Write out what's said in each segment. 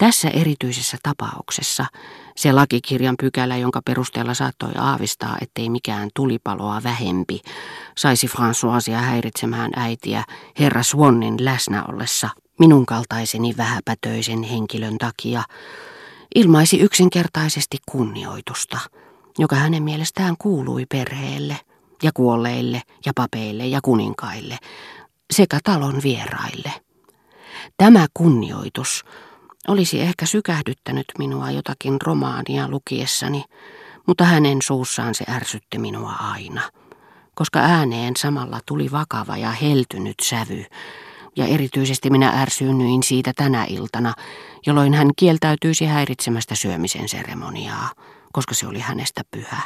Tässä erityisessä tapauksessa se lakikirjan pykälä, jonka perusteella saattoi aavistaa, ettei mikään tulipaloa vähempi, saisi Françoisia häiritsemään äitiä herra Swannin läsnä ollessa minun kaltaiseni vähäpätöisen henkilön takia, ilmaisi yksinkertaisesti kunnioitusta, joka hänen mielestään kuului perheelle ja kuolleille ja papeille ja kuninkaille sekä talon vieraille. Tämä kunnioitus olisi ehkä sykähdyttänyt minua jotakin romaania lukiessani, mutta hänen suussaan se ärsytti minua aina, koska ääneen samalla tuli vakava ja heltynyt sävy, ja erityisesti minä ärsyynnyin siitä tänä iltana, jolloin hän kieltäytyisi häiritsemästä syömisen seremoniaa, koska se oli hänestä pyhä.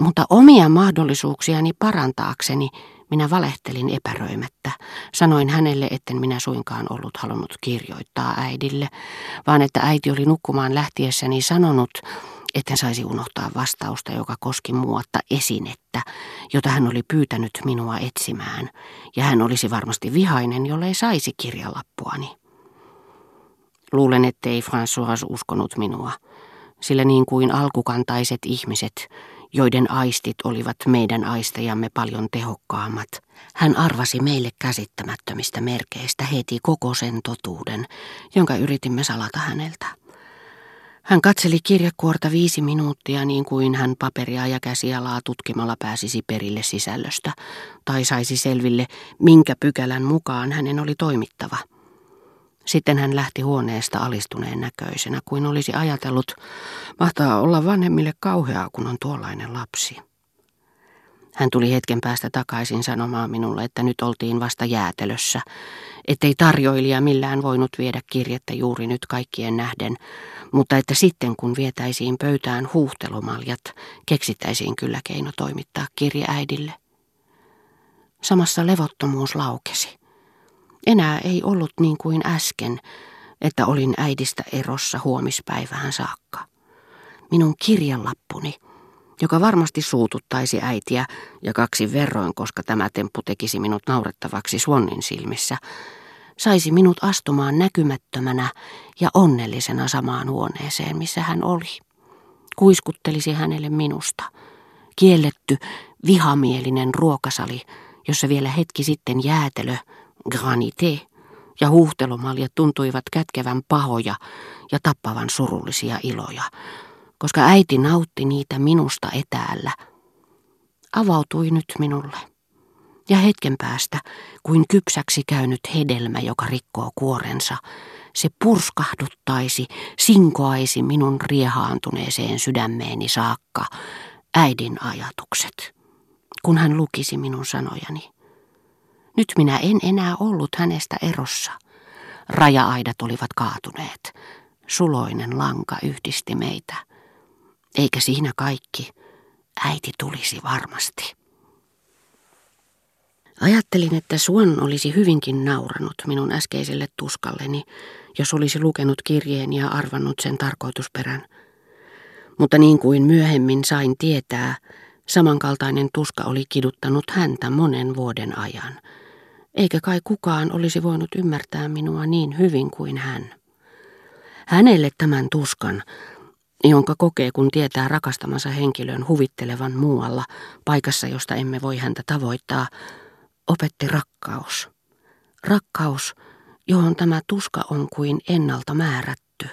Mutta omia mahdollisuuksiani parantaakseni minä valehtelin epäröimättä. Sanoin hänelle, etten minä suinkaan ollut halunnut kirjoittaa äidille, vaan että äiti oli nukkumaan lähtiessäni sanonut, etten saisi unohtaa vastausta, joka koski muotta esinettä, jota hän oli pyytänyt minua etsimään, ja hän olisi varmasti vihainen, jollei saisi kirjalappuani. Luulen, ettei François uskonut minua, sillä niin kuin alkukantaiset ihmiset, joiden aistit olivat meidän aistejamme paljon tehokkaammat. Hän arvasi meille käsittämättömistä merkeistä heti koko sen totuuden, jonka yritimme salata häneltä. Hän katseli kirjekuorta viisi minuuttia niin kuin hän paperia ja käsialaa tutkimalla pääsisi perille sisällöstä, tai saisi selville, minkä pykälän mukaan hänen oli toimittava – sitten hän lähti huoneesta alistuneen näköisenä, kuin olisi ajatellut, mahtaa olla vanhemmille kauheaa, kun on tuollainen lapsi. Hän tuli hetken päästä takaisin sanomaan minulle, että nyt oltiin vasta jäätelössä, ettei tarjoilija millään voinut viedä kirjettä juuri nyt kaikkien nähden, mutta että sitten kun vietäisiin pöytään huuhtelumaljat, keksittäisiin kyllä keino toimittaa kirje äidille. Samassa levottomuus laukesi. Enää ei ollut niin kuin äsken, että olin äidistä erossa huomispäivään saakka. Minun kirjalappuni, joka varmasti suututtaisi äitiä ja kaksi verroin, koska tämä temppu tekisi minut naurettavaksi Swannin silmissä, saisi minut astumaan näkymättömänä ja onnellisena samaan huoneeseen, missä hän oli. Kuiskuttelisi hänelle minusta. Kielletty, vihamielinen ruokasali, jossa vielä hetki sitten jäätelö – granite ja huuhtelumaljat tuntuivat kätkevän pahoja ja tappavan surullisia iloja, koska äiti nautti niitä minusta etäällä. Avautui nyt minulle. Ja hetken päästä, kuin kypsäksi käynyt hedelmä, joka rikkoo kuorensa, se purskahduttaisi, sinkoaisi minun riehaantuneeseen sydämeeni saakka äidin ajatukset, kun hän lukisi minun sanojani. Nyt minä en enää ollut hänestä erossa. Raja-aidat olivat kaatuneet. Suloinen lanka yhdisti meitä. Eikä siinä kaikki. Äiti tulisi varmasti. Ajattelin, että Suon olisi hyvinkin nauranut minun äskeiselle tuskalleni, jos olisi lukenut kirjeen ja arvannut sen tarkoitusperän. Mutta niin kuin myöhemmin sain tietää, samankaltainen tuska oli kiduttanut häntä monen vuoden ajan – eikä kai kukaan olisi voinut ymmärtää minua niin hyvin kuin hän. Hänelle tämän tuskan, jonka kokee kun tietää rakastamansa henkilön huvittelevan muualla, paikassa josta emme voi häntä tavoittaa, opetti rakkaus. Rakkaus, johon tämä tuska on kuin ennalta määrätty,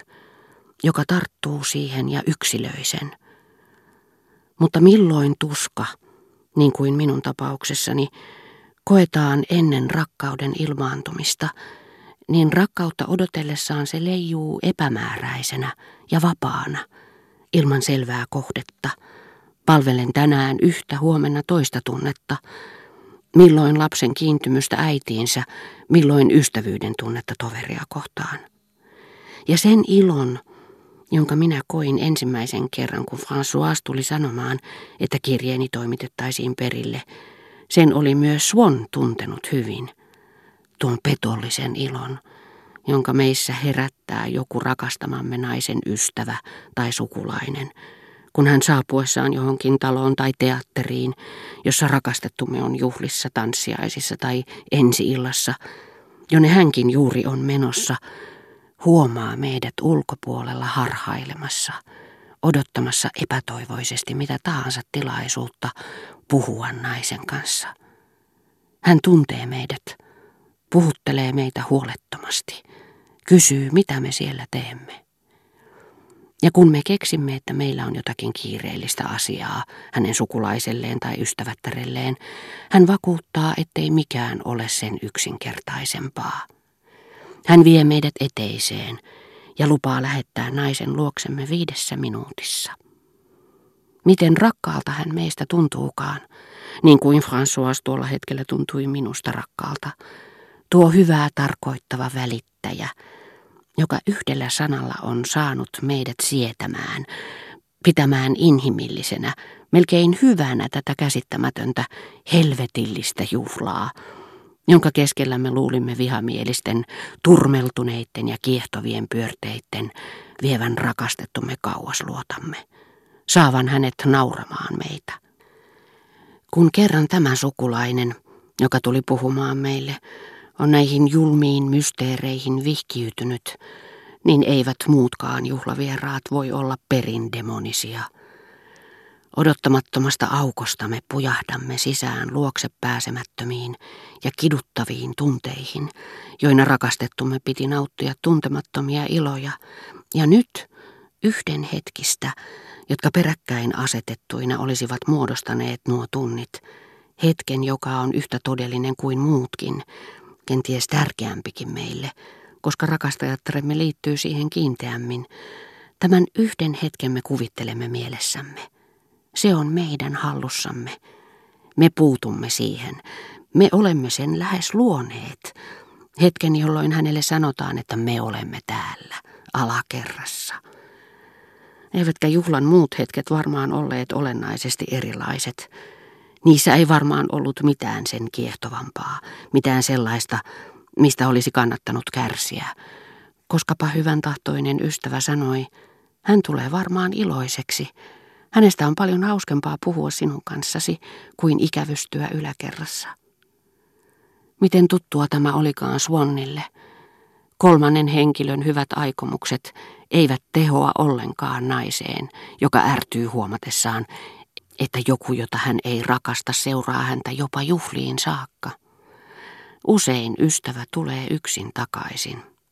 joka tarttuu siihen ja yksilöi sen. Mutta milloin tuska, niin kuin minun tapauksessani, koetaan ennen rakkauden ilmaantumista, niin rakkautta odotellessaan se leijuu epämääräisenä ja vapaana, ilman selvää kohdetta. Palvelen tänään yhtä huomenna toista tunnetta, milloin lapsen kiintymystä äitiinsä, milloin ystävyyden tunnetta toveria kohtaan. Ja sen ilon, jonka minä koin ensimmäisen kerran, kun François tuli sanomaan, että kirjeeni toimitettaisiin perille, sen oli myös Swan tuntenut hyvin, tuon petollisen ilon, jonka meissä herättää joku rakastamamme naisen ystävä tai sukulainen, kun hän saapuessaan johonkin taloon tai teatteriin, jossa rakastettumme on juhlissa, tanssiaisissa tai ensiillassa, jonne hänkin juuri on menossa, huomaa meidät ulkopuolella harhailemassa, odottamassa epätoivoisesti mitä tahansa tilaisuutta puhua naisen kanssa. Hän tuntee meidät, puhuttelee meitä huolettomasti, kysyy mitä me siellä teemme. Ja kun me keksimme, että meillä on jotakin kiireellistä asiaa hänen sukulaiselleen tai ystävättärelleen, hän vakuuttaa, ettei mikään ole sen yksinkertaisempaa. Hän vie meidät eteiseen ja lupaa lähettää naisen luoksemme viidessä minuutissa. Miten rakkaalta hän meistä tuntuukaan, niin kuin François tuolla hetkellä tuntui minusta rakkaalta, tuo hyvää tarkoittava välittäjä, joka yhdellä sanalla on saanut meidät sietämään, pitämään inhimillisenä, melkein hyvänä tätä käsittämätöntä, helvetillistä juhlaa, jonka keskellä me luulimme vihamielisten, turmeltuneitten ja kiehtovien pyörteitten vievän rakastettumme kauas luotamme, saavan hänet nauramaan meitä. Kun kerran tämä sukulainen, joka tuli puhumaan meille, on näihin julmiin mysteereihin vihkiytynyt, niin eivät muutkaan juhlavieraat voi olla perindemonisia. Odottamattomasta aukosta me pujahdamme sisään luokse pääsemättömiin ja kiduttaviin tunteihin, joina rakastettumme piti nauttia tuntemattomia iloja, ja nyt yhden hetkistä, jotka peräkkäin asetettuina olisivat muodostaneet nuo tunnit, hetken, joka on yhtä todellinen kuin muutkin, kenties tärkeämpikin meille, koska rakastajattaremme liittyy siihen kiinteämmin. Tämän yhden hetken me kuvittelemme mielessämme. Se on meidän hallussamme. Me puutumme siihen. Me olemme sen lähes luoneet. Hetken, jolloin hänelle sanotaan, että me olemme täällä, alakerrassa. Eivätkä juhlan muut hetket varmaan olleet olennaisesti erilaiset. Niissä ei varmaan ollut mitään sen kiehtovampaa, mitään sellaista, mistä olisi kannattanut kärsiä. Koskapa hyvän tahtoinen ystävä sanoi, hän tulee varmaan iloiseksi. Hänestä on paljon hauskempaa puhua sinun kanssasi kuin ikävystyä yläkerrassa. Miten tuttua tämä olikaan Swannille. Kolmannen henkilön hyvät aikomukset eivät tehoa ollenkaan naiseen, joka ärtyy huomatessaan, että joku, jota hän ei rakasta, seuraa häntä jopa juhliin saakka. Usein ystävä tulee yksin takaisin.